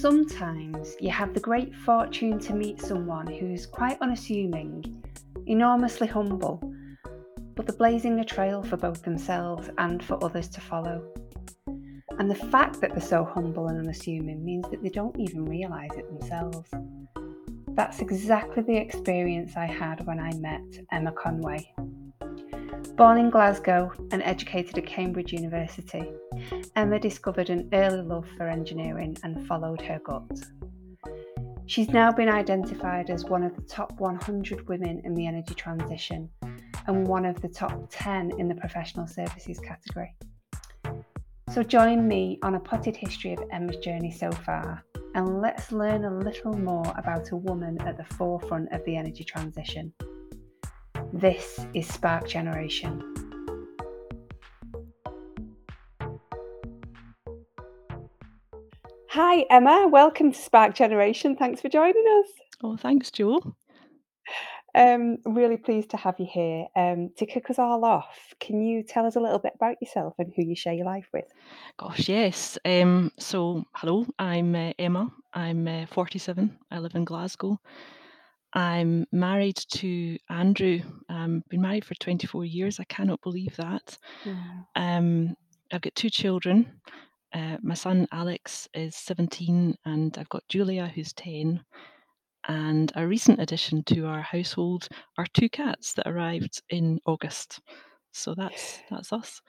Sometimes you have the great fortune to meet someone who's quite unassuming, enormously humble, but they're blazing a trail for both themselves and for others to follow. And the fact that they're so humble and unassuming means that they don't even realise it themselves. That's exactly the experience I had when I met Emma Conway. Born in Glasgow and educated at Cambridge University, Emma discovered an early love for engineering and followed her gut. She's now been identified as one of the top 100 women in the energy transition and one of the top 10 in the professional services category. So join me on a potted history of Emma's journey so far and let's learn a little more about a woman at the forefront of the energy transition. This is Spark Generation. Hi, Emma. Welcome to Spark Generation. Thanks for joining us. Oh, thanks, Joel. Um, really pleased to have you here. Um, to kick us all off, can you tell us a little bit about yourself and who you share your life with? Gosh, yes. Um, so, hello, I'm uh, Emma. I'm uh, 47. I live in Glasgow. I'm married to Andrew. Um, been married for 24 years. I cannot believe that. Yeah. Um, I've got two children. Uh, my son Alex is 17, and I've got Julia, who's 10. And a recent addition to our household are two cats that arrived in August. So that's that's us.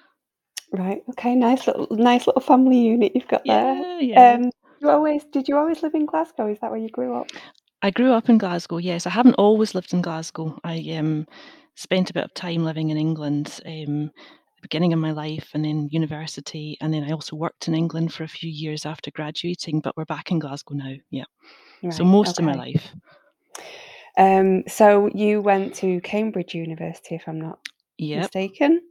Right. Okay. Nice little, nice little family unit you've got there. Yeah, yeah. Um, you always did you always live in Glasgow? Is that where you grew up? I grew up in Glasgow. Yes, I haven't always lived in Glasgow. I um, spent a bit of time living in England, um, the beginning of my life, and then university, and then I also worked in England for a few years after graduating. But we're back in Glasgow now. Yeah, so Right. most of my life. Um, so you went to Cambridge University, if I'm not Yep. mistaken,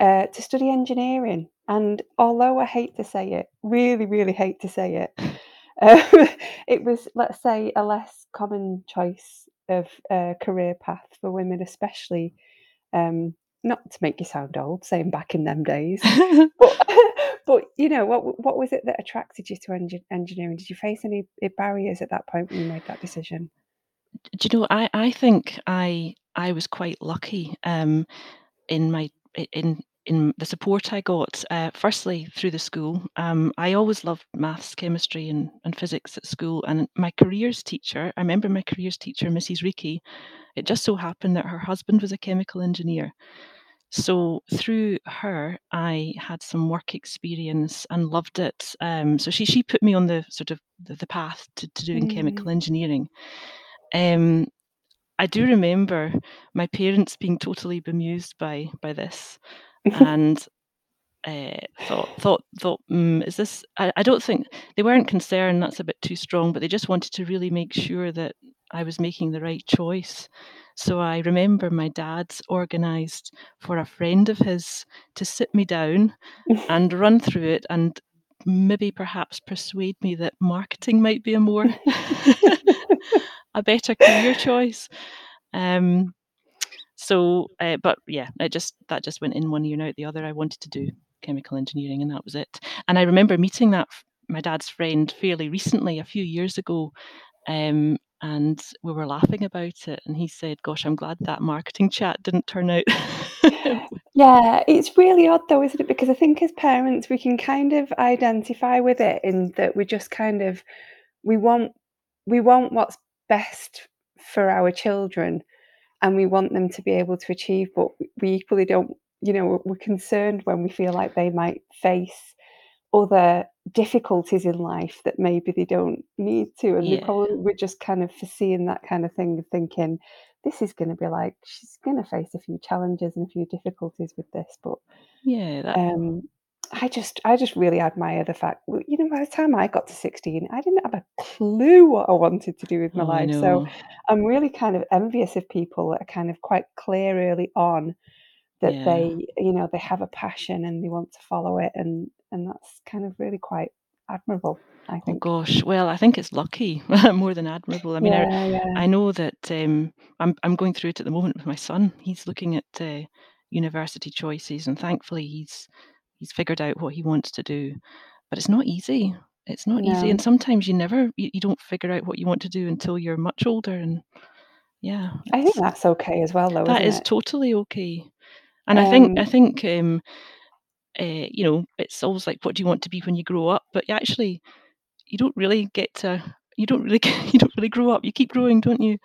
uh, to study engineering. And although I hate to say it, really, really hate to say it, uh, it was, let's say, a less common choice of uh, career path for women, especially. Um, not to make you sound old, saying back in them days, but but you know what what was it that attracted you to engi- engineering? Did you face any uh, barriers at that point when you made that decision? Do you know? I I think I I was quite lucky um, in my in in the support I got. Uh, firstly, through the school, um, I always loved maths, chemistry, and, and physics at school. And my careers teacher, I remember my careers teacher, Mrs. Reiki. It just so happened that her husband was a chemical engineer. So through her, I had some work experience and loved it. Um, so she she put me on the sort of the, the path to, to doing Mm. chemical engineering. Um, I do remember my parents being totally bemused by by this, and uh, thought thought thought mm, is this? I, I don't think they weren't concerned. That's a bit too strong, but they just wanted to really make sure that I was making the right choice. So I remember my dad's organised for a friend of his to sit me down and run through it and maybe perhaps persuade me that marketing might be a more a better career choice. Um, so, uh, but yeah, it just that just went in one ear and out the other. I wanted to do chemical engineering, and that was it. And I remember meeting that my dad's friend fairly recently, a few years ago, um, and we were laughing about it. And he said, "Gosh, I'm glad that marketing chat didn't turn out." Yeah, it's really odd though, isn't it? Because I think as parents, we can kind of identify with it in that we just kind of we want we want what's best for our children, and we want them to be able to achieve, but we equally don't. You know, we're concerned when we feel like they might face other difficulties in life that maybe they don't need to, and we yeah, probably we're just kind of foreseeing that kind of thing, thinking this is going to be like she's going to face a few challenges and a few difficulties with this, but yeah, that um, I just I just really admire the fact, you know, by the time I got to 16, I didn't have a clue what I wanted to do with my oh, life. So. I'm really kind of envious of people that are kind of quite clear early on that Yeah. they, you know, they have a passion and they want to follow it, and and that's kind of really quite admirable, I Oh think. gosh, well, I think it's lucky more than admirable. I mean, I Yeah, yeah. I know that um, I'm I'm going through it at the moment with my son. He's looking at uh, university choices, and thankfully he's he's figured out what he wants to do, but it's not easy. It's not easy, and sometimes you never you, you don't figure out what you want to do until you're much older, and yeah, I think that's okay as well, though, that is it? totally okay. And I think I Um, think um, uh, you know it's always like what do you want to be when you grow up, but actually you don't really get to you don't really you don't really grow up. You keep growing, don't you?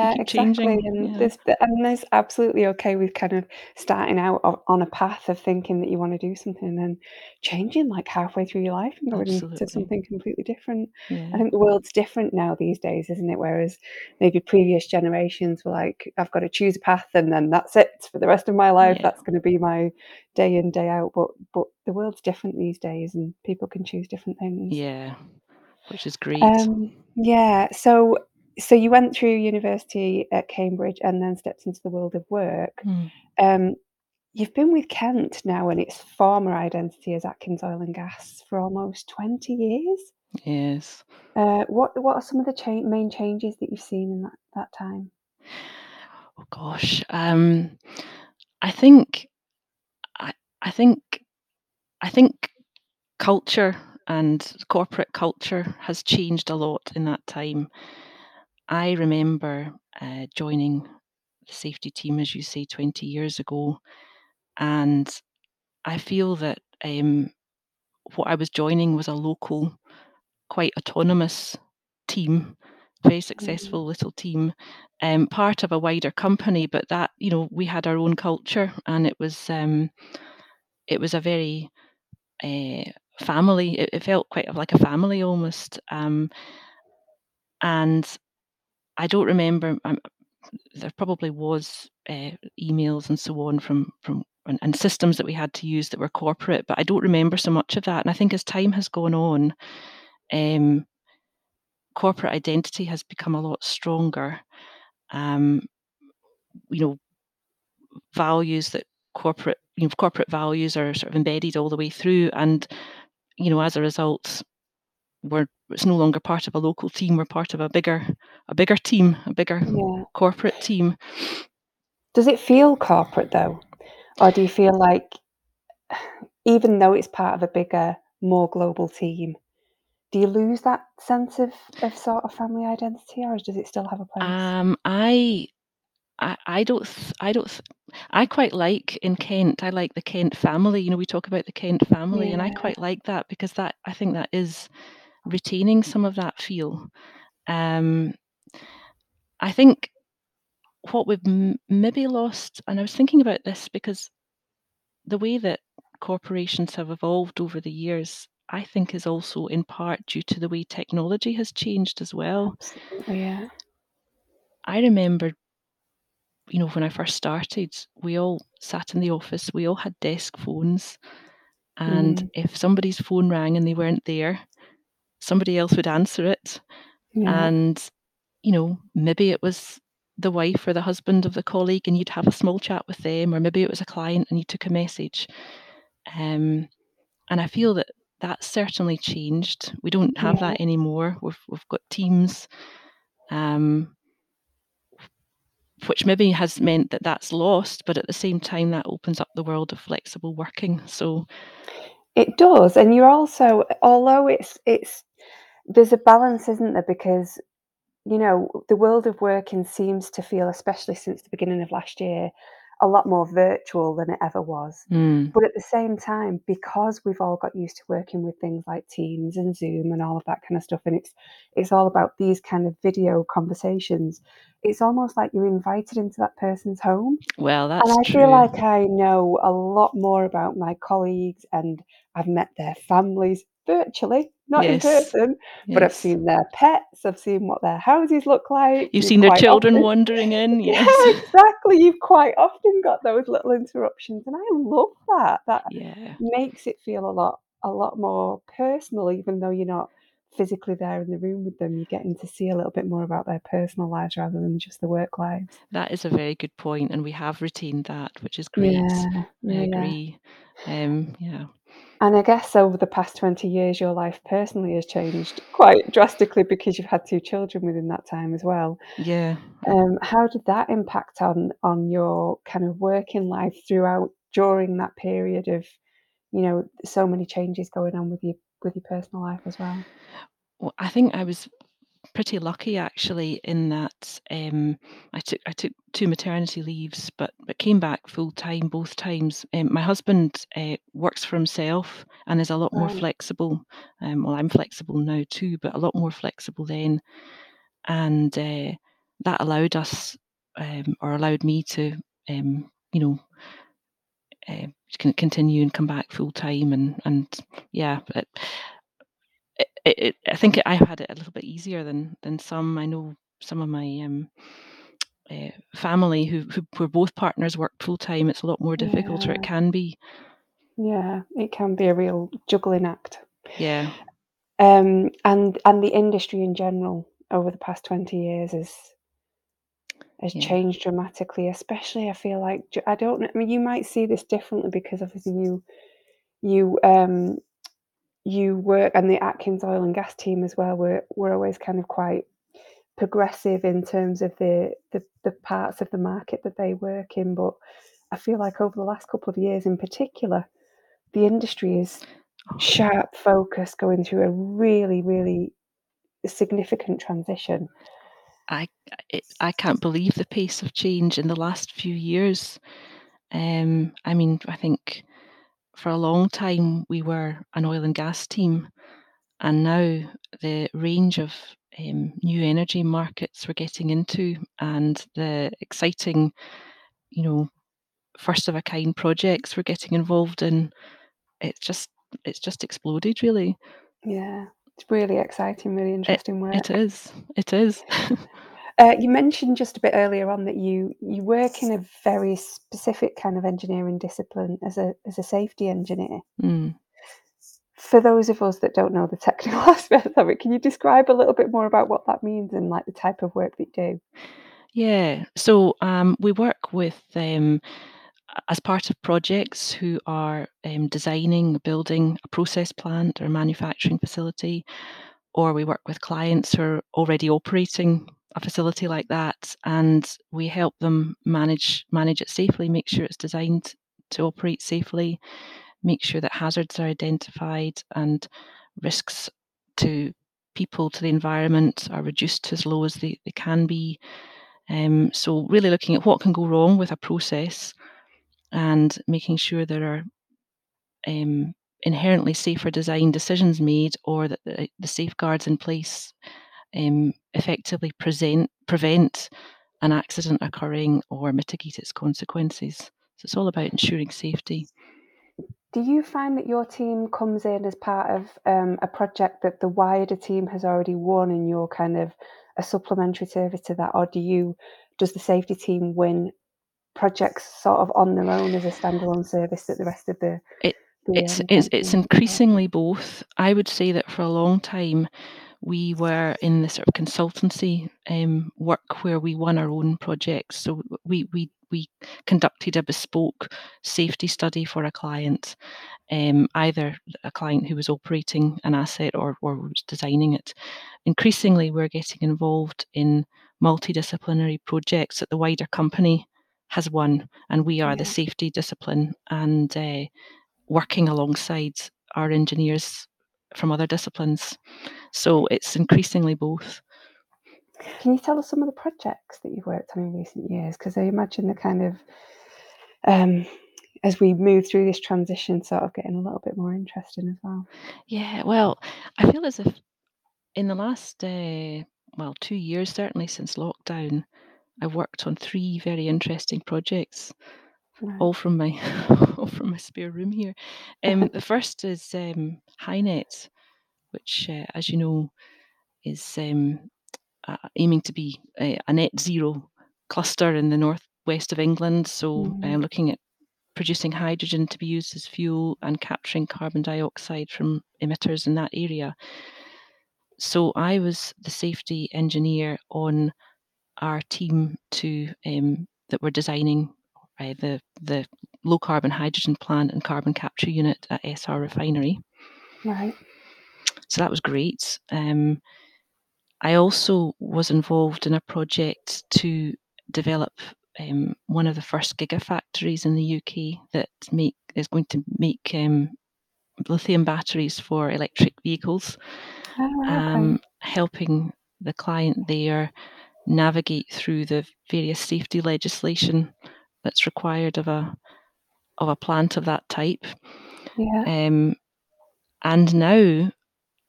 You Yeah, keep exactly, changing. and Yeah, there's and there's absolutely okay with kind of starting out o on a path of thinking that you wanna do something and then changing, like, halfway through your life and going to something completely different. I think the world's different now these days, isn't it? Whereas maybe previous generations were like, "I've gotta choose a path and then that's it for the rest of my life. yeah, That's gonna be my day in, day out," but but the world's different these days and people can choose different things. yeah, which is great. Um, yeah, so so you went through university at Cambridge and then stepped into the world of work. Mm, Um, you've been with Kent now and its former identity as Atkins Oil and Gas for almost 20 years. yes. Uh, what what are some of the cha main changes that you've seen in that that time? Oh gosh. Um, I think I I think I think culture and corporate culture has changed a lot in that time. I remember uh, joining the safety team, as you say, 20 years ago, and I feel that um, what I was joining was a local, quite autonomous team, very Mm, successful little team, um, part of a wider company, but that you know we had our own culture, and it was um, it was a very uh, family. It, it felt quite like a family almost, um, and I don't remember. Um, there probably was uh, emails and so on from from and, and systems that we had to use that were corporate, but I don't remember so much of that. And I think as time has gone on, um, corporate identity has become a lot stronger. Um, you know, values that corporate you know corporate values are sort of embedded all the way through, and you know as a result, we're it's no longer part of a local team. We're part of a bigger a bigger team, a bigger yeah. corporate team. Does it feel corporate though? Or do you feel like even though it's part of a bigger, more global team, Do you lose that sense of of sort of family identity, or does it still have a place? Um, I I I don't th I don't th I quite like in Kent, I like the Kent family, you know, we talk about the Kent family, and I quite like that because that I think that is retaining some of that feel. Um, I think what we've m maybe lost and I was thinking about this because the way that corporations have evolved over the years, I think is also in part due to the way technology has changed as well. absolutely, yeah. I remember you know, when I first started, we all sat in the office, we all had desk phones, and Mm, if somebody's phone rang and they weren't there, somebody else would answer it. yeah, And, you know, maybe it was the wife or the husband of the colleague, and you'd have a small chat with them, or maybe it was a client and you took a message. Um, and I feel that that's certainly changed. We don't have yeah. that anymore. We've we've got teams. Um, which maybe has meant that that's lost, but at the same time, that opens up the world of flexible working. So, It does, and you're also although it's it's there's a balance, isn't there? Because you know, the world of working seems to feel, especially since the beginning of last year, a lot more virtual than it ever was. mm, But at the same time, because we've all got used to working with things like Teams and Zoom and all of that kind of stuff, and it's it's all about these kind of video conversations, it's almost like you're invited into that person's home. well, that's And I feel like I know a lot more about my colleagues, and I've met their families virtually, not in Yes, person, but I've seen their pets, I've seen what their houses look like. You've You've seen their children often wandering in. Yes. Yeah, exactly, you've quite often got those little interruptions, and I love that. That yeah, makes it feel a lot a lot more personal, even though you're not physically there in the room with them, you're getting to see a little bit more about their personal lives rather than just the work lives. that is a very good point, and we have retained that, which is great. Yeah, I yeah. agree. Um, yeah, And I guess over the past 20 years, your life personally has changed quite drastically because you've had 2 children within that time as well. yeah. Um, how did that impact on on your kind of working life throughout during that period of you know so many changes going on with you with your personal life as well? Well, I think I was pretty lucky actually in that um, I took I took two maternity leaves, but but came back full time both times. Um, my husband uh, works for himself and is a lot more Right. flexible. Um, well, I'm flexible now too, but a lot more flexible then, and uh, that allowed us um, or allowed me to um, you know. Uh, continue and come back full time and and yeah, it, it, it, I think I had it a little bit easier than than some. I know some of my um, uh, family who, who were both partners work full time. It's a lot more difficult, yeah. or it can be. Yeah, it can be a real juggling act. Yeah. Um, and and the industry in general over the past twenty years has has yeah. changed dramatically. Especially, I feel like I don't. I mean, you might see this differently because obviously you you um you work and the Atkins oil and gas team as well were were always kind of quite progressive in terms of the, the the parts of the market that they work in. But I feel like over the last couple of years in particular, the industry is sharp focus going through a really, really significant transition. I I can't believe the pace of change in the last few years. Um, I mean, I think for a long time we were an oil and gas team, and now the range of um, new energy markets we're getting into and the exciting, you know, first of a kind projects we're getting involved in, it's just it's just exploded really. Yeah, it's really exciting, really interesting it, work. It is. It is. uh, you mentioned just a bit earlier on that you you work in a very specific kind of engineering discipline as a as a safety engineer. Mm. For those of us that don't know the technical aspects of it, can you describe a little bit more about what that means and like the type of work that you do? Yeah, so um, we work with um, as part of projects who are um, designing, building a process plant or manufacturing facility, or we work with clients who are already operating a facility like that, and we help them manage manage it safely, make sure it's designed to operate safely, make sure that hazards are identified and risks to people to the environment are reduced to as low as they, they can be. Um, so really looking at what can go wrong with a process and making sure there are um, inherently safer design decisions made or that the, the safeguards in place um, effectively present, prevent an accident occurring or mitigate its consequences. So it's all about ensuring safety. Do you find that your team comes in as part of um, a project that the wider team has already won and you're kind of a supplementary service to that, or do you does the safety team win projects sort of on their own as a standalone service that the rest of the, it, the it's, um, it's it's increasingly both. I would say that for a long time we were in the sort of consultancy um, work where we won our own projects. So we we we conducted a bespoke safety study for a client, um, either a client who was operating an asset or, or was designing it. Increasingly, we're getting involved in multidisciplinary projects that the wider company has won, and we are yeah. the safety discipline and uh, working alongside our engineers from other disciplines. So it's increasingly both. Can you tell us some of the projects that you've worked on in recent years? Because I imagine the kind of um, as we move through this transition, sort of getting a little bit more interesting as well. Yeah, well, I feel as if in the last uh, well two years, certainly since lockdown, I've worked on three very interesting projects, right. all from my all from my spare room here. Um, the first is um, HyNet, which, uh, as you know, is um, uh, aiming to be a, a, net zero cluster in the northwest of England. So, mm. uh, looking at producing hydrogen to be used as fuel and capturing carbon dioxide from emitters in that area. So, I was the safety engineer on our team to um, that were designing uh, the the low carbon hydrogen plant and carbon capture unit at Essar Refinery. Right. So that was great. Um, I also was involved in a project to develop um, one of the first gigafactories in the UK that make is going to make um, lithium batteries for electric vehicles, Oh, okay. um, helping the client there navigate through the various safety legislation that's required of a of a plant of that type. yeah. Um, and now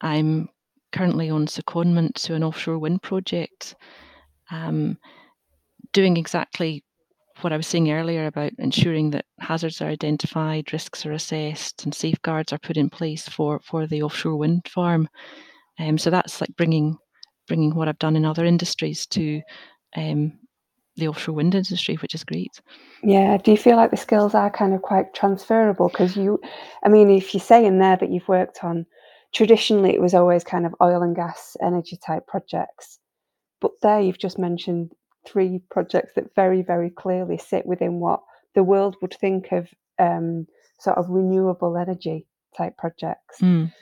I'm currently on secondment to an offshore wind project, um, doing exactly what I was saying earlier about ensuring that hazards are identified, risks are assessed, and safeguards are put in place for for the offshore wind farm. Um, so that's like bringing bringing what I've done in other industries to um, the offshore wind industry, which is great. Yeah. Do you feel like the skills are kind of quite transferable? Because you, I mean, if you say in there that you've worked on, traditionally it was always kind of oil and gas energy type projects, but there you've just mentioned three projects that very, very clearly sit within what the world would think of um, sort of renewable energy type projects. Mm.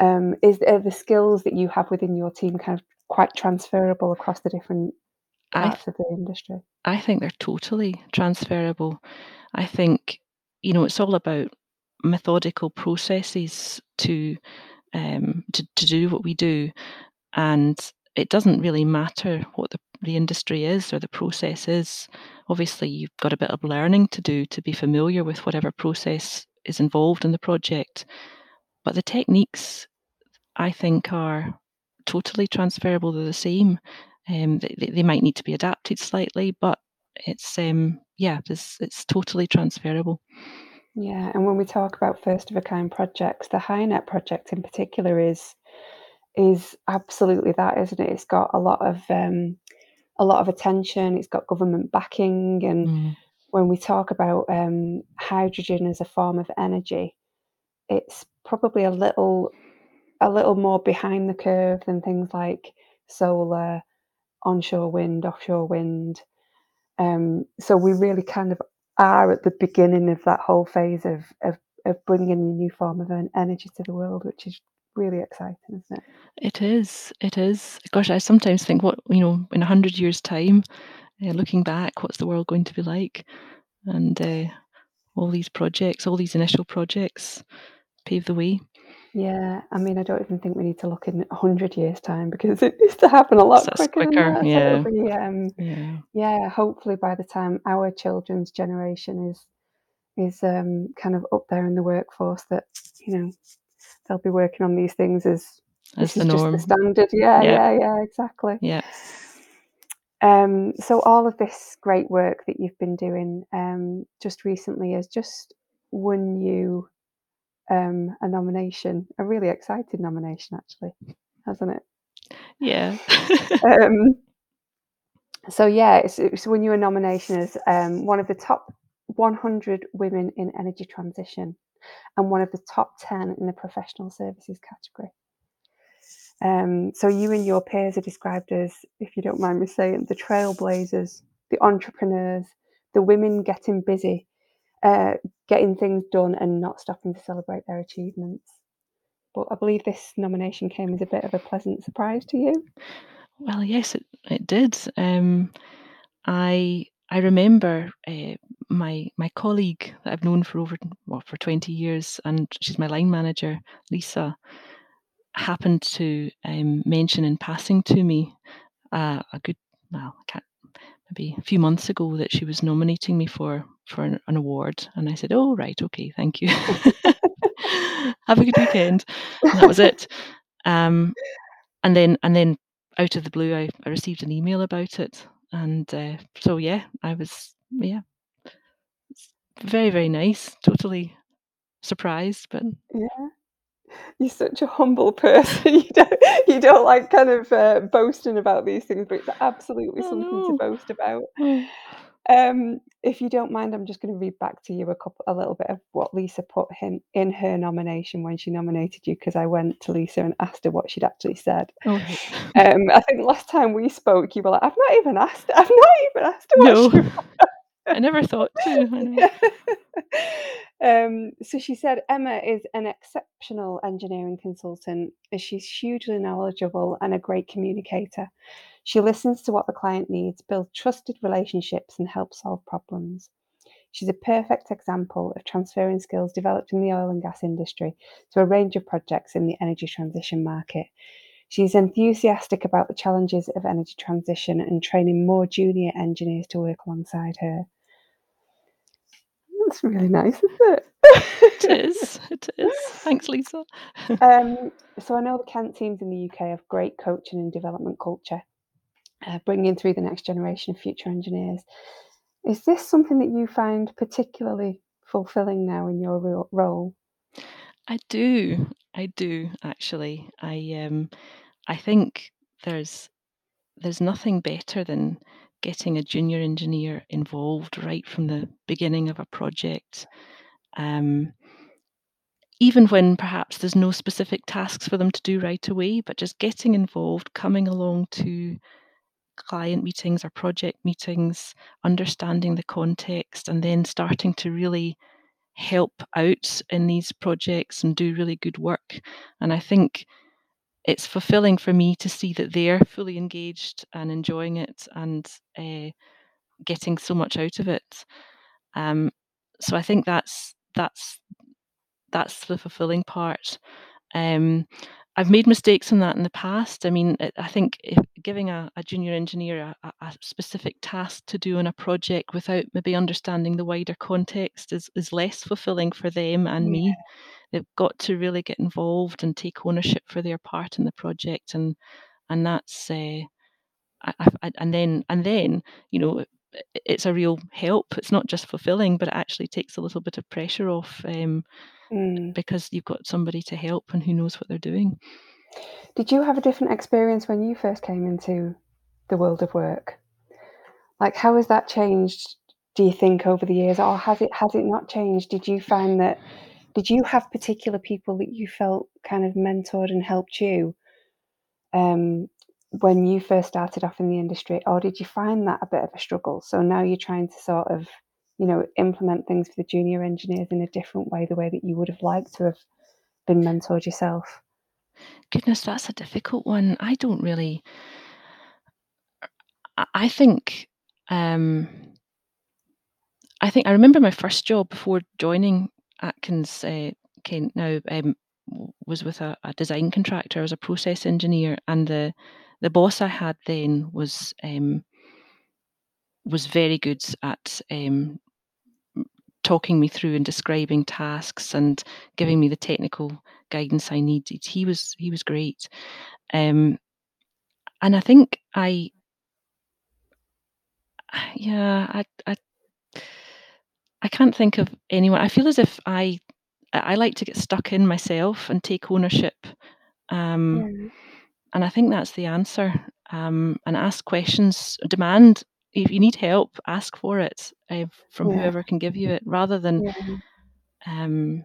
Um, is are the skills that you have within your team kind of quite transferable across the different I of the industry? I think they're totally transferable. I think, you know, it's all about methodical processes to um, to, to do what we do. And it doesn't really matter what the, the industry is or the process is. Obviously, you've got a bit of learning to do to be familiar with whatever process is involved in the project. But the techniques, I think, are totally transferable. They're the same. Um, they, they might need to be adapted slightly, but it's um, yeah, it's, it's totally transferable. Yeah, and when we talk about first of a kind projects, the HyNet project in particular is is absolutely that, isn't it? It's got a lot of um, a lot of attention. It's got government backing, and Mm. when we talk about um, hydrogen as a form of energy, it's probably a little a little more behind the curve than things like solar, onshore wind, offshore wind. Um, so we really kind of are at the beginning of that whole phase of of, of bringing a new form of an energy to the world, which is really exciting, isn't it? It is. It is. Gosh, I sometimes think, what you know, in a hundred years' time, uh, looking back, what's the world going to be like? And uh, all these projects, all these initial projects, pave the way. Yeah, I mean, I don't even think we need to look in a hundred years' time because it needs to happen a lot So quicker, quicker. Yeah. be, um, Yeah. yeah, hopefully by the time our children's generation is is um, kind of up there in the workforce, that you know they'll be working on these things as As the is just norm. the standard. Yeah, Yeah. yeah, yeah, exactly. Yeah. Um, so all of this great work that you've been doing um, just recently has just won you um, a nomination, a really exciting nomination, actually, hasn't it? Yeah. Um, so yeah, it's, it's won you a nomination as um, one of the top 100 women in energy transition and one of the top 10 in the professional services category. Um, so you and your peers are described as, if you don't mind me saying, the trailblazers, the entrepreneurs, the women getting busy, uh, getting things done and not stopping to celebrate their achievements. But I believe this nomination came as a bit of a pleasant surprise to you. Well, yes, it, it did. Um, I I remember uh, my my colleague that I've known for over well, for twenty years, and she's my line manager, Lisa, happened to um, mention in passing to me uh, a good well, I can't maybe a few months ago that she was nominating me for for an, an award, and I said, "Oh, right, okay, thank you. Have a good weekend." And that was it. Um, and then and then out of the blue, I, I received an email about it, and uh, so yeah, I was yeah, very very nice. Totally surprised, but Yeah. You're such a humble person. You don't you don't like kind of uh, boasting about these things, but it's absolutely oh something to boast about. Oh, Um, if you don't mind, I'm just going to read back to you a couple, a little bit of what Lisa put in, in her nomination when she nominated you, because I went to Lisa and asked her what she'd actually said. right. Um, I think last time we spoke, you were like, "I've not even asked. I've not even asked her what she no, I never thought to. Um, so she said Emma is an exceptional engineering consultant she's hugely knowledgeable and a great communicator. She listens to what the client needs, builds trusted relationships, and helps solve problems. She's a perfect example of transferring skills developed in the oil and gas industry to a range of projects in the energy transition market. She's enthusiastic about the challenges of energy transition and training more junior engineers to work alongside her. That's really nice, isn't it? it is. It is. Thanks, Lisa. um, so I know the Kent teams in the UK have great coaching and development culture, uh, bringing through the next generation of future engineers. Is this something that you find particularly fulfilling now in your role? I do. I do actually. I um, I think there's there's nothing better than getting a junior engineer involved right from the beginning of a project. Um, even when perhaps there's no specific tasks for them to do right away, but just getting involved, coming along to client meetings or project meetings, understanding the context, and then starting to really help out in these projects and do really good work. And I think it's fulfilling for me to see that they're fully engaged and enjoying it and uh, getting so much out of it. Um, so I think that's that's that's the fulfilling part. Um, I've made mistakes in that in the past. I mean, I think giving a, a junior engineer a, a, specific task to do on a project without maybe understanding the wider context is, is less fulfilling for them and yeah. me. They've got to really get involved and take ownership for their part in the project, and and that's uh, I, I, and then and then you know it's a real help. It's not just fulfilling, but it actually takes a little bit of pressure off um, mm. because you've got somebody to help and who knows what they're doing. Did you have a different experience when you first came into the world of work? Like, how has that changed? Do you think over the years, or has it has it not changed? Did you find that? Did you have particular people that you felt kind of mentored and helped you um, when you first started off in the industry, or did you find that a bit of a struggle? So now you're trying to sort of you know, implement things for the junior engineers in a different way, the way that you would have liked to have been mentored yourself? Goodness, that's a difficult one. I don't really. I think. Um, I think I remember my first job before joining Atkins. Uh, Kent now um, was with a, a, design contractor. as a process engineer, and the the boss I had then was um, was very good at um, talking me through and describing tasks and giving me the technical guidance I needed. He was he was great, um, and I think I yeah I, I I can't think of anyone. I feel as if I I like to get stuck in myself and take ownership. Um, yeah. And I think that's the answer. Um, and ask questions, demand if you need help, ask for it uh, from yeah. whoever can give you it, rather than yeah. um,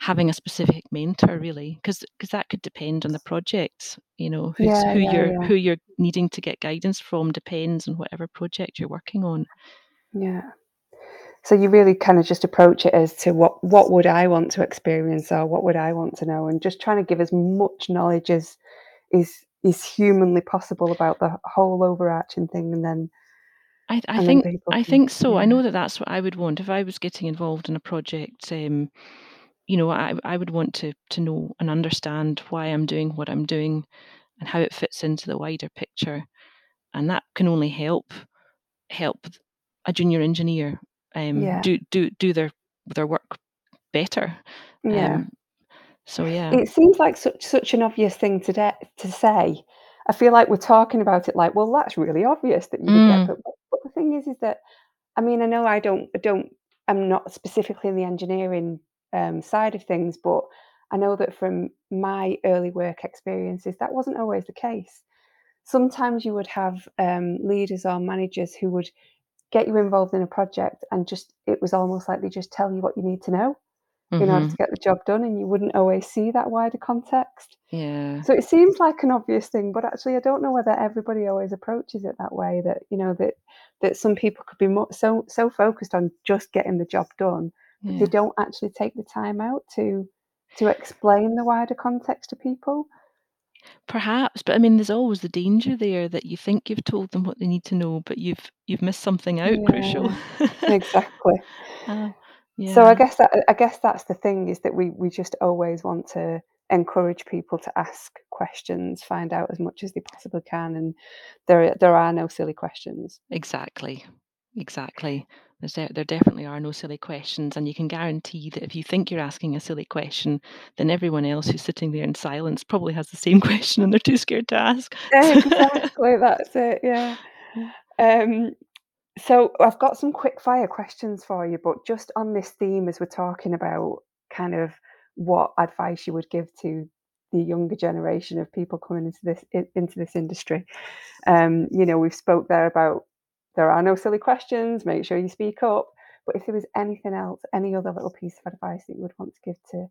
having a specific mentor, really, because because that could depend on the project. You know, who's, yeah, who you're who you're needing to get guidance from depends on whatever project you're working on. Yeah. So you really kind of just approach it as to what what would I want to experience or what would I want to know, and just trying to give as much knowledge as is is humanly possible about the whole overarching thing, and then I, I think I think so. I know that that's what I would want if I was getting involved in a project. Um, you know, I I would want to to know and understand why I'm doing what I'm doing, and how it fits into the wider picture, and that can only help help a junior engineer um, yeah. do do do their their work better. Yeah. Um, so yeah, it seems like such such an obvious thing to de- to say. I feel like we're talking about it like, well, that's really obvious that you mm. get, but the thing is, is that I mean, I know I don't, I don't, I'm not specifically in the engineering um, side of things, but I know that from my early work experiences, that wasn't always the case. Sometimes you would have um, leaders or managers who would get you involved in a project and just it was almost like they just tell you what you need to know mm-hmm. in order to get the job done and you wouldn't always see that wider context yeah so it seems like an obvious thing but actually i don't know whether everybody always approaches it that way that you know that that some people could be more, so so focused on just getting the job done yeah. they don't actually take the time out to to explain the wider context to people Perhaps, but I mean, there's always the danger there that you think you've told them what they need to know, but you've you've missed something out crucial. Exactly. Uh, So I guess that I guess that's the thing is that we we just always want to encourage people to ask questions, find out as much as they possibly can, and there there are no silly questions. Exactly. Exactly. There's de there definitely are no silly questions, and you can guarantee that if you think you're asking a silly question, then everyone else who's sitting there in silence probably has the same question and they're too scared to ask. Exactly, that's it, yeah. Um, so I've got some quick fire questions for you, but just on this theme as we're talking about kind of what advice you would give to the younger generation of people coming into this into this industry. Um, you know, we've spoke there about there are no silly questions, make sure you speak up, but if there was anything else, any other little piece of advice that you would want to give to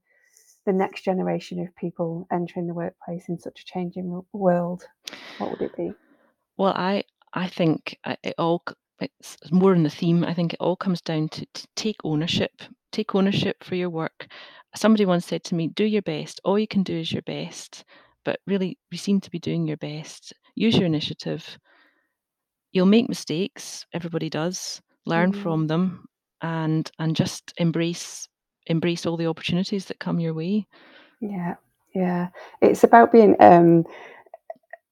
the next generation of people entering the workplace in such a changing world, what would it be? Well, I I think, uh, it all it's more in the theme, I think it all comes down to to take ownership. Take ownership for your work. Somebody once said to me, "Do your best. All you can do is your best." But really, you seem to be doing your best. Use your initiative. You'll make mistakes, everybody does. Learn Mm. from them and and just embrace embrace all the opportunities that come your way. Yeah, yeah. It's about being, um,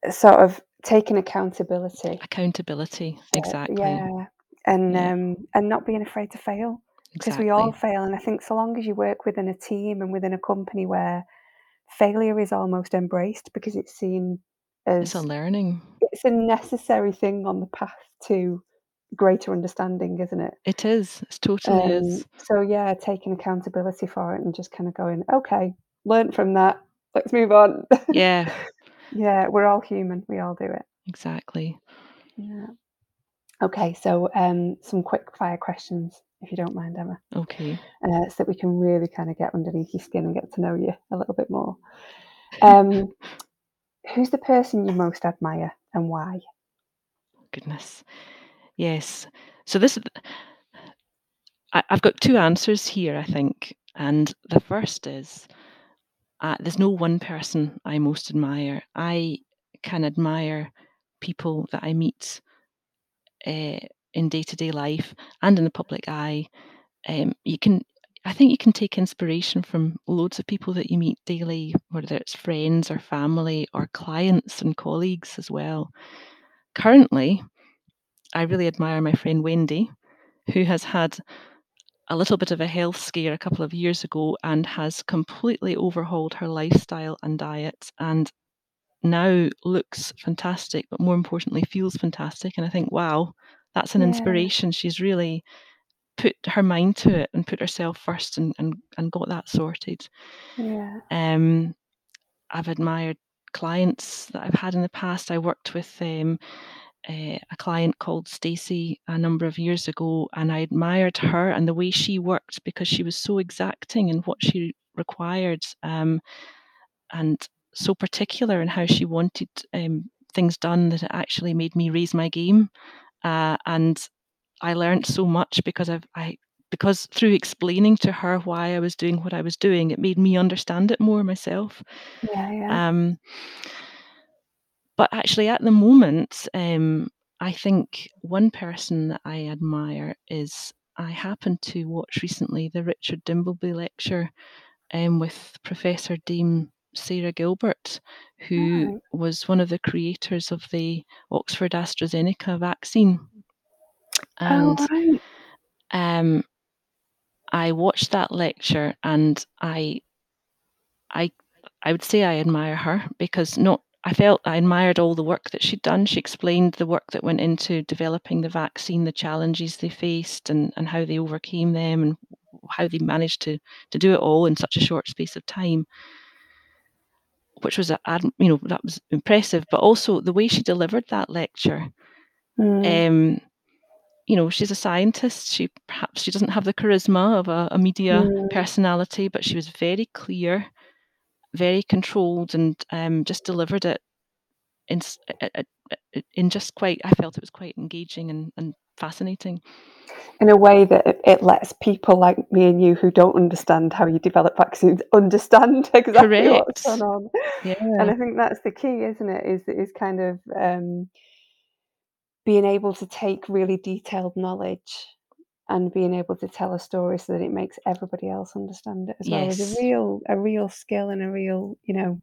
sort of taking accountability Accountability, exactly. yeah, and, Yeah. um, and not being afraid to fail, 'cause we all fail, and I think so long as you work within a team and within a company where failure is almost embraced because it's seen as It's a learning. it's a necessary thing on the path to greater understanding, isn't it? It is, it totally Um, is. so yeah, taking accountability for it and just kinda going, "Okay, learnt from that, let's move on." Yeah. Yeah, we're all human, we all do it. Exactly. Yeah. Okay, so, um, some quick fire questions, if you don't mind, Emma, Okay. uh, so that we can really kinda get underneath your skin and get to know you a little bit more. Um, who's the person you most admire and why? Goodness. Yes. So this I I've got 2 answers here, I think, and the first is, uh, there's no one person I most admire. I can admire people that I meet, eh, in day-to-day life and in the public eye. Um, you can I think you can take inspiration from loads of people that you meet daily, whether it's friends or family or clients and colleagues as well. Currently, I really admire my friend Wendy, who has had a little bit of a health scare a couple of years ago and has completely overhauled her lifestyle and diet and now looks fantastic, but more importantly, feels fantastic, and I think, "Wow, that's an Yeah. inspiration." She's really put her mind to it and put herself first and and and got that sorted. Yeah. Um, I've admired clients that I've had in the past. I worked with, um, eh, a client called Stacey a number of years ago, and I admired her and the way she worked because she was so exacting in what she required, um, and so particular in how she wanted, um, things done that it actually made me raise my game, uh, and I learned so much because I've I because through explaining to her why I was doing what I was doing, it made me understand it more myself. Yeah, yeah. Um but actually at the moment, um, I think one person that I admire is I happened to watch recently the Richard Dimbleby lecture, um, with Professor Dame Sarah Gilbert, who Alright. was one of the creators of the Oxford AstraZeneca vaccine. Oh, And right. um I watched that lecture and I I I would say I admire her because not I felt I admired all the work that she'd done. She explained the work that went into developing the vaccine, the challenges they faced, and and how they overcame them, and how they managed to to do it all in such a short space of time. Which was a you know, that was impressive, but also the way she delivered that lecture, Mm. um, you know, she's a scientist, she perhaps she doesn't have the charisma of a a media Mm. personality, but she was very clear, very controlled, and, um, just delivered it in in just quite I felt it was quite engaging and and fascinating. In a way that it, lets people like me and you who don't understand how you develop vaccines understand exactly what's going Correct. on. And I think that's the key, isn't it? Is is kind of um, being able to take really detailed knowledge and being able to tell a story so that it makes everybody else understand it as well is a real a real skill and a real, you know,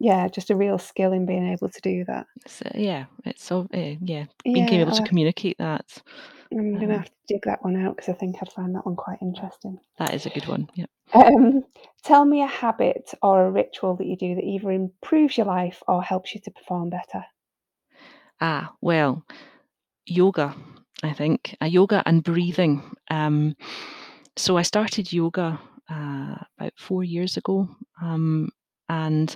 yeah, just a real skill in being able to do that. So, yeah, it's so uh, yeah, being Yeah, able I'll to have communicate that. I'm gonna Um, have to dig that one out because I think I'd find that one quite interesting. that is a good one. Yeah. Um, tell me a habit or a ritual that you do that either improves your life or helps you to perform better. Ah, well, yoga, I think. Uh, yoga and breathing. Um, so I started yoga uh, about four years ago, um, and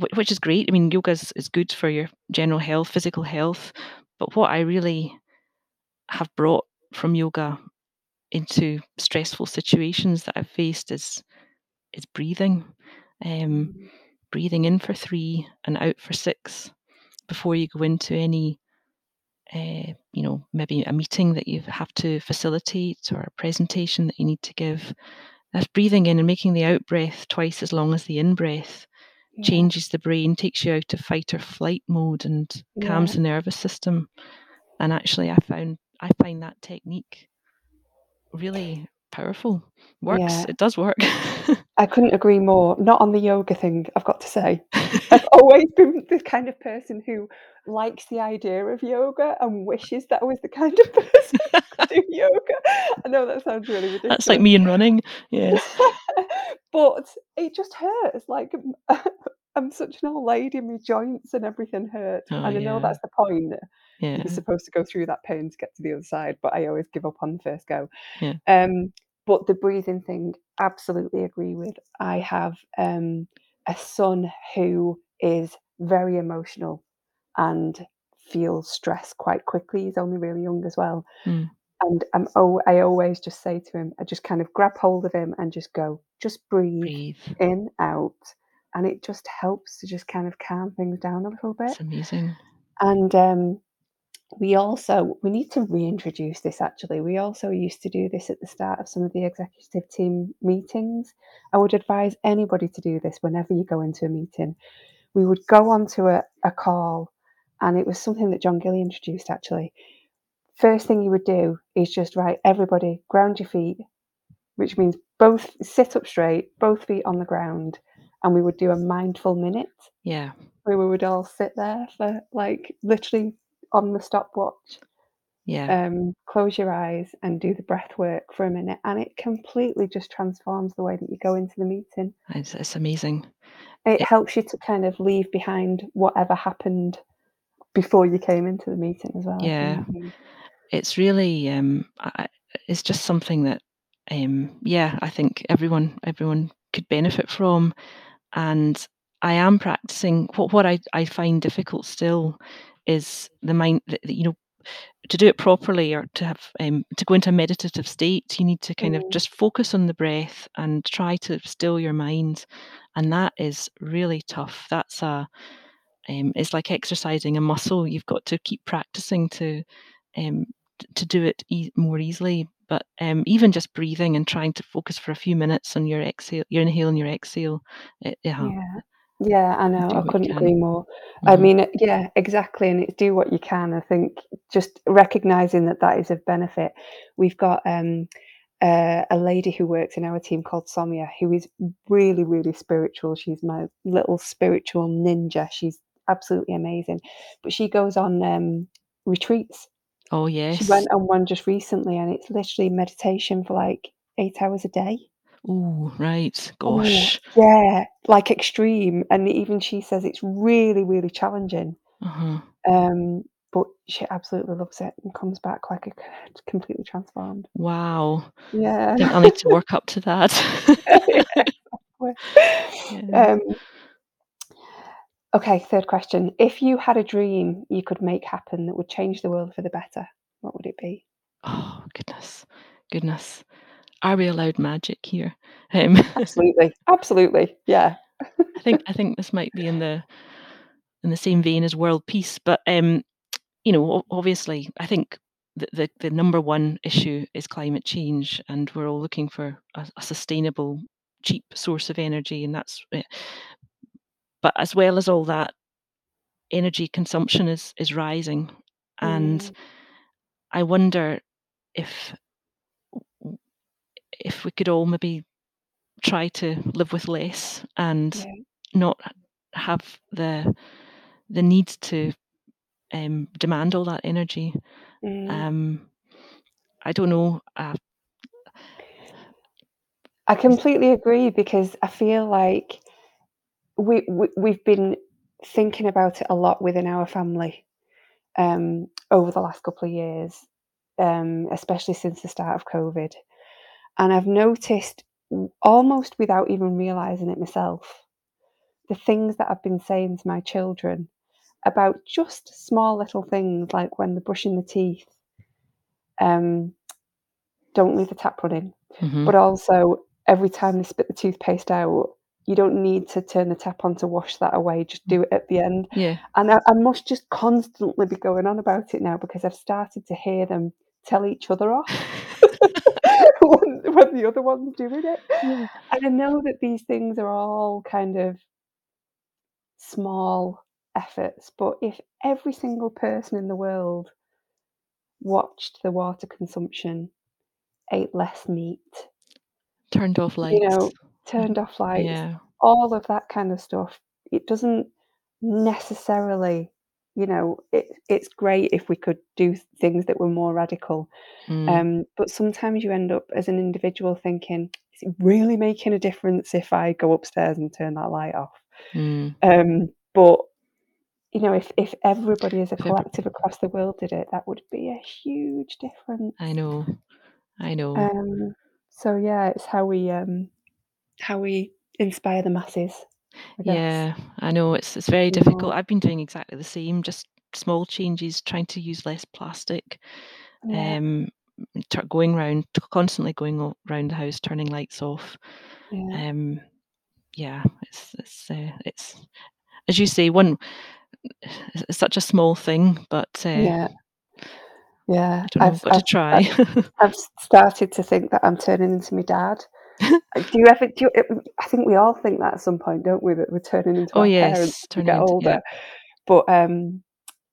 wh- which is great. I mean, yoga is, is good for your general health, physical health. But what I really have brought from yoga into stressful situations that I've faced is is breathing. Um, Mm, breathing in for three and out for six before you go into any uh, you know, maybe a meeting that you have to facilitate or a presentation that you need to give. That's breathing in and making the out breath twice as long as the in breath Yeah, changes the brain, takes you out of fight or flight mode and calms the nervous system. And actually I found I find that technique really powerful. Works. yeah. It does work. I couldn't agree more. Not on the yoga thing, I've got to say. I've always been the kind of person who likes the idea of yoga and wishes that I was the kind of person who do yoga. I know that sounds really ridiculous. That's like me and running. Yes. But it just hurts, like, I'm such an old lady, my joints and everything hurt, Oh and I know that's the point. You're supposed to go through that pain to get to the other side, but I always give up on the first go. Yeah. Um, but the breathing thing, absolutely agree with. I have, um, a son who is very emotional and feels stress quite quickly. He's only really young as well. Mm. And I'm oh, I always just say to him, I just kind of grab hold of him and just go, just breathe Breathe. in, out. And it just helps to just kind of calm things down a little bit. It's amazing. And um, we also we need to reintroduce this actually. We also used to do this at the start of some of the executive team meetings. I would advise anybody to do this whenever you go into a meeting. We would go onto a, a call and it was something that John Gilly introduced actually. First thing you would do is just right, everybody ground your feet, which means both sit up straight, both feet on the ground, and we would do a mindful minute Yeah. where we would all sit there for like literally on the stopwatch Yeah. um, close your eyes and do the breath work for a minute, and it completely just transforms the way that you go into the meeting. It's, it's amazing. It It- helps you to kind of leave behind whatever happened before you came into the meeting as well. Yeah. it's really um I, it's just something that um yeah i think everyone everyone could benefit from and i am practicing what what i i find difficult still is the mind you know to do it properly or to have um, to go into a meditative state you need to kind of Mm, just focus on the breath and try to still your mind and that is really tough. That's a um, it's like exercising a muscle. You've got to keep practicing to um, to do it e- more easily. But um, even just breathing and trying to focus for a few minutes on your exhale your inhale and your exhale it, yeah yeah. Yeah, I know. do I what you couldn't can agree more. I Mhm. mean, yeah, exactly. And it's do what you can. I think just recognizing that that is of benefit. We've got um, uh, a lady who works in our team called Somia, who is really, really spiritual. She's my little spiritual ninja. She's absolutely amazing. But she goes on um, retreats. oh yeah. She yes went on one just recently, and it's literally meditation for like eight hours a day. Oh right Oh, gosh yeah, like extreme. And even she says it's really, really challenging. uh-huh. Um, but she absolutely loves it and comes back like a c- completely transformed. wow Yeah. i think i'll need to work up to that Yeah. um, okay, third question. If you had a dream you could make happen that would change the world for the better, what would it be? oh goodness goodness are we allowed magic here um, Absolutely. Absolutely. Yeah. i think i think this might be in the in the same vein as world peace but um you know obviously i think the, the, the number one issue is climate change, and we're all looking for a, a sustainable, cheap source of energy, and that's. It. But as well as all that, energy consumption is is rising, and Mm. I wonder if if we could all maybe try to live with less and Yeah. not have the the need to um, demand all that energy. Mm. Um, I don't know. Uh, I completely agree because I feel like we, we we've been thinking about it a lot within our family um, over the last couple of years, um, especially since the start of COVID, and I've noticed almost without even realizing it myself the things that I've been saying to my children about just small little things like when they're brushing the teeth. Um, don't leave the tap running. mhm. But also, every time they spit the toothpaste out, you don't need to turn the tap on to wash that away. Just do it at the end. Yeah. And I, I must just constantly be going on about it now because I've started to hear them tell each other off when, when the other one's doing it. yeah. And I know that these things are all kind of small efforts, but if every single person in the world watched the water consumption, ate less meat, Turned off lights. you know, turned off lights, yeah. all of that kind of stuff, it doesn't necessarily, you know, it, it's great if we could do things that were more radical. Mm. Um, but sometimes you end up as an individual thinking, is it really making a difference if I go upstairs and turn that light off? Mm. Um, but you know, if if everybody as a collective across the world did it, that would be a huge difference. I know. I know. Um, so yeah, it's how we um, how we inspire the masses. I guess. yeah, I know. It's it's very difficult. I've been doing exactly the same. Just small changes, trying to use less plastic. Yeah. Um, tur- going round, constantly going o- round the house, turning lights off. yeah. Um, yeah, it's it's uh, it's as you say, one. It's such a small thing, but uh, yeah. Yeah. I don't know. I've, got I've, to try. I've started to think that I'm turning into my dad. Do you ever? Do you, I think we all think that at some point, don't we? That we're turning into oh our yes, parents as we turning get into older. yeah. But um,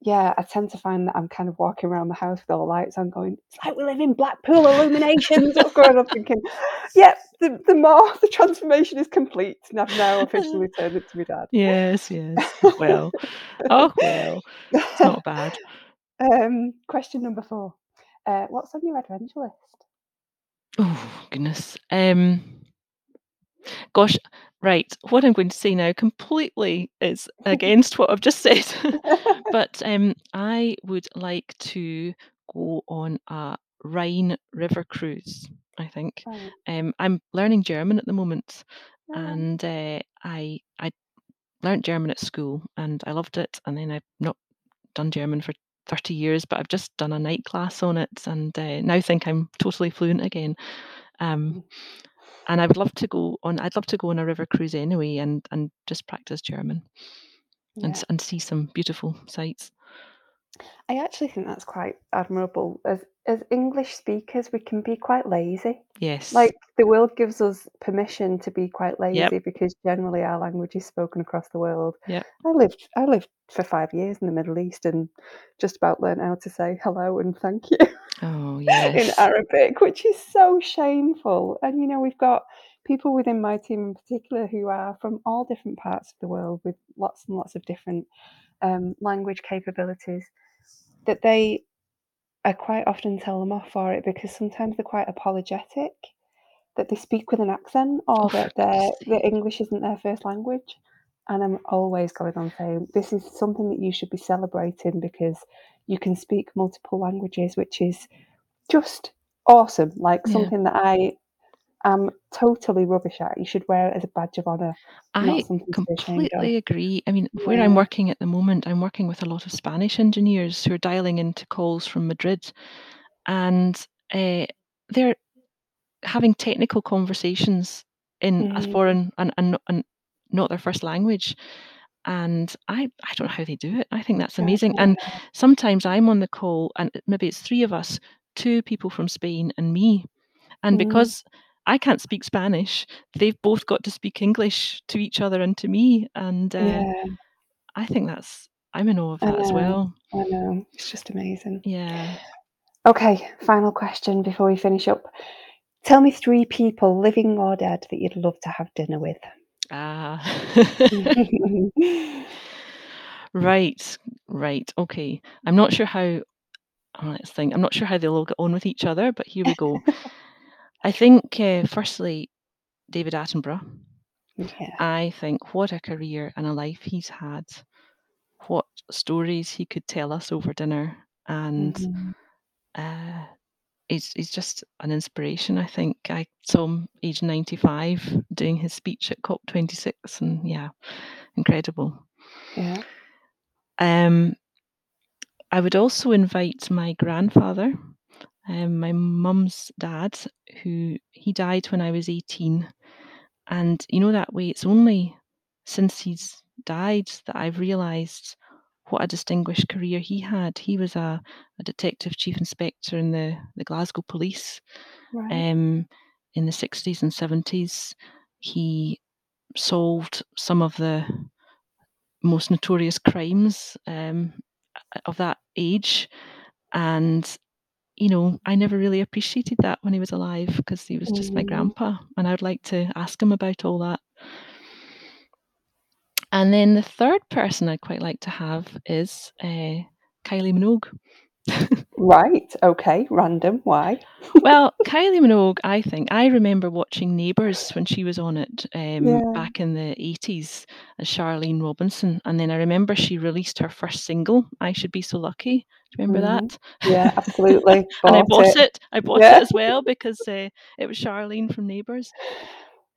yeah, I tend to find that I'm kind of walking around the house with all the lights on, going, "It's like we live in Blackpool illuminations." What's going on? Thinking, "Yep, the, the more the transformation is complete, and I've now officially turned into my dad." Yes, yes. Well, oh well, it's not bad. um, question number four: uh, What's on your adventure list? Oh goodness. Um, gosh, right. What I'm going to say now completely is against what I've just said. but um, I would like to go on a Rhine River cruise. I think Right. um, I'm learning German at the moment, Oh, and uh, I I learnt German at school and I loved it, and then I've not done German for 30 years, but I've just done a night class on it, and uh, now think I'm totally fluent again. Um, Mhm. and I would love to go on. I'd love to go on a river cruise anyway, and and just practice German and yeah. s- and see some beautiful sights. I actually think that's quite admirable. As as English speakers, we can be quite lazy. Yes. Like the world gives us permission to be quite Yep. lazy because generally our language is spoken across the world. Yeah. I lived I lived for five years in the Middle East and just about learned how to say hello and thank you Oh in. Arabic, which is so shameful. And you know, we've got people within my team in particular who are from all different parts of the world with lots and lots of different um, language capabilities that they I quite often tell them off for it because sometimes they're quite apologetic that they speak with an accent or that their their. English isn't their first language. And I'm always going on saying this is something that you should be celebrating because you can speak multiple languages, which is just awesome. Like Yeah. something that I am totally rubbish at. You should wear it as a badge of honour, I something to be ashamed of. completely agree. I mean, where I'm working at the moment, I'm working with a lot of Spanish engineers who are dialing into calls from Madrid, and uh, they're having technical conversations in a Mm, foreign and, and, not- and not their first language. and I I don't know how they do it. I think that's amazing. And sometimes I'm on the call, and maybe it's three of us, two people from Spain and me. And Mm. because I can't speak Spanish, they've both got to speak English to each other and to me. And uh, Yeah, I think that's I'm in awe of that as well. I know. It's just amazing. Yeah. Okay, final question before we finish up. Tell me three people, living or dead, that you'd love to have dinner with. Ah. right. Right. Okay. I'm not sure how. oh, let's think. I'm not sure how they'll all get on with each other, but here we go. I think, uh, firstly, David Attenborough. yeah. I think what a career and a life he's had. What stories he could tell us over dinner, and Mhm. uh, he's he's just an inspiration. I think I saw him age 95 doing his speech at COP26, and yeah, incredible. Yeah. Um, I would also invite my grandfather, um, my mum's dad, who he died when I was 18. And you know that way, it's only since he's died that I've realised what a distinguished career he had. He was a, a detective chief inspector in the, the Glasgow police Right. um, in the 60s and 70s. He solved some of the most notorious crimes um, of that age. And, you know, I never really appreciated that when he was alive because he was just my Mhm. grandpa. And I would like to ask him about all that. And then the third person I'd quite like to have is uh, Kylie Minogue. Right. Okay. Random. Why? well, Kylie Minogue, I think I remember watching Neighbours when she was on it um, Yeah. back in the eighties as Charlene Robinson, and then I remember she released her first single, "I Should Be So Lucky." Do you remember Mhm. that? Yeah, absolutely. and I Bought bought it. it. I bought Yeah. it as well because uh, it was Charlene from Neighbours,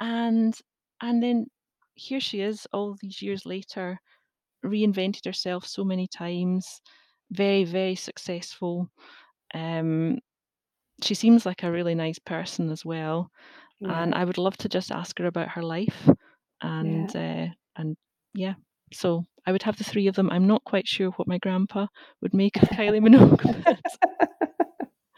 and and then here she is, all these years later, reinvented herself so many times, very very successful. Um, she seems like a really nice person as well, and I would love to just ask her about her life, Yeah. and uh, and yeah. So I would have the three of them. I'm not quite sure what my grandpa would make of Kylie Minogue.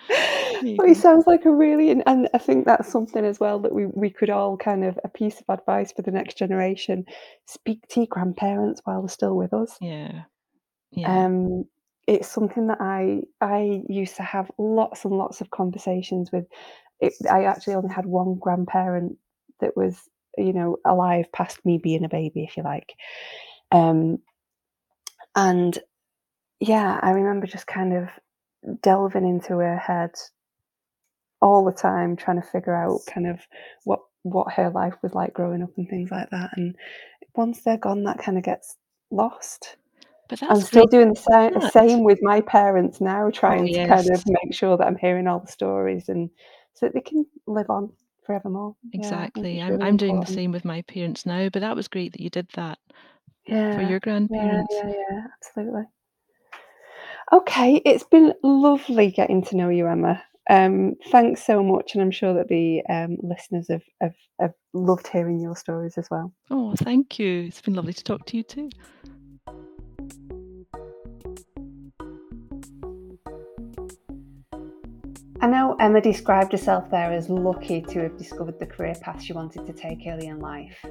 but he sounds like a really, and, and I think that's something as well that we we could all kind of a piece of advice for the next generation: speak to your grandparents while they're still with us. yeah, yeah, Um, it's something that I I used to have lots and lots of conversations with. It, I actually only had one grandparent that was, you know, alive past me being a baby, if you like. Um, and yeah, I remember just kind of delving into her head all the time, trying to figure out kind of what what her life was like growing up and things like that. And once they're gone, that kind of gets lost. but I'm still doing the same, same with my parents now, Oh trying to kind of make sure that I'm hearing all the stories and so that they can live on forevermore. Yeah, exactly. it's I'm really I'm doing the same with my parents now. But that was great that you did that yeah, for Yeah, your yeah, grandparents. yeah, yeah, absolutely. Okay, it's been lovely getting to know you, Emma. Um, thanks so much, and I'm sure that the um, listeners have, have, have loved hearing your stories as well. Oh, thank you. It's been lovely to talk to you too. I know Emma described herself there as lucky to have discovered the career path she wanted to take early in life.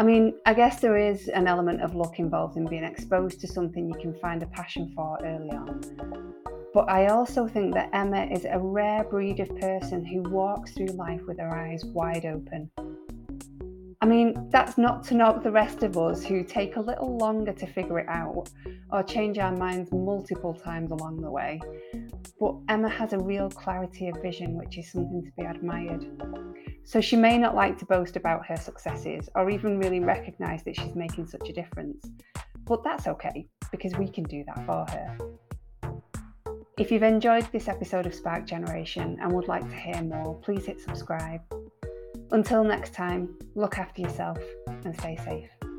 I mean, I guess there is an element of luck involved in being exposed to something you can find a passion for early on. But I also think that Emma is a rare breed of person who walks through life with her eyes wide open. I mean, that's not to knock the rest of us who take a little longer to figure it out or change our minds multiple times along the way. But Emma has a real clarity of vision, which is something to be admired. So she may not like to boast about her successes or even really recognise that she's making such a difference. But that's okay, because we can do that for her. If you've enjoyed this episode of Spark Generation and would like to hear more, please hit subscribe. Until next time, look after yourself and stay safe.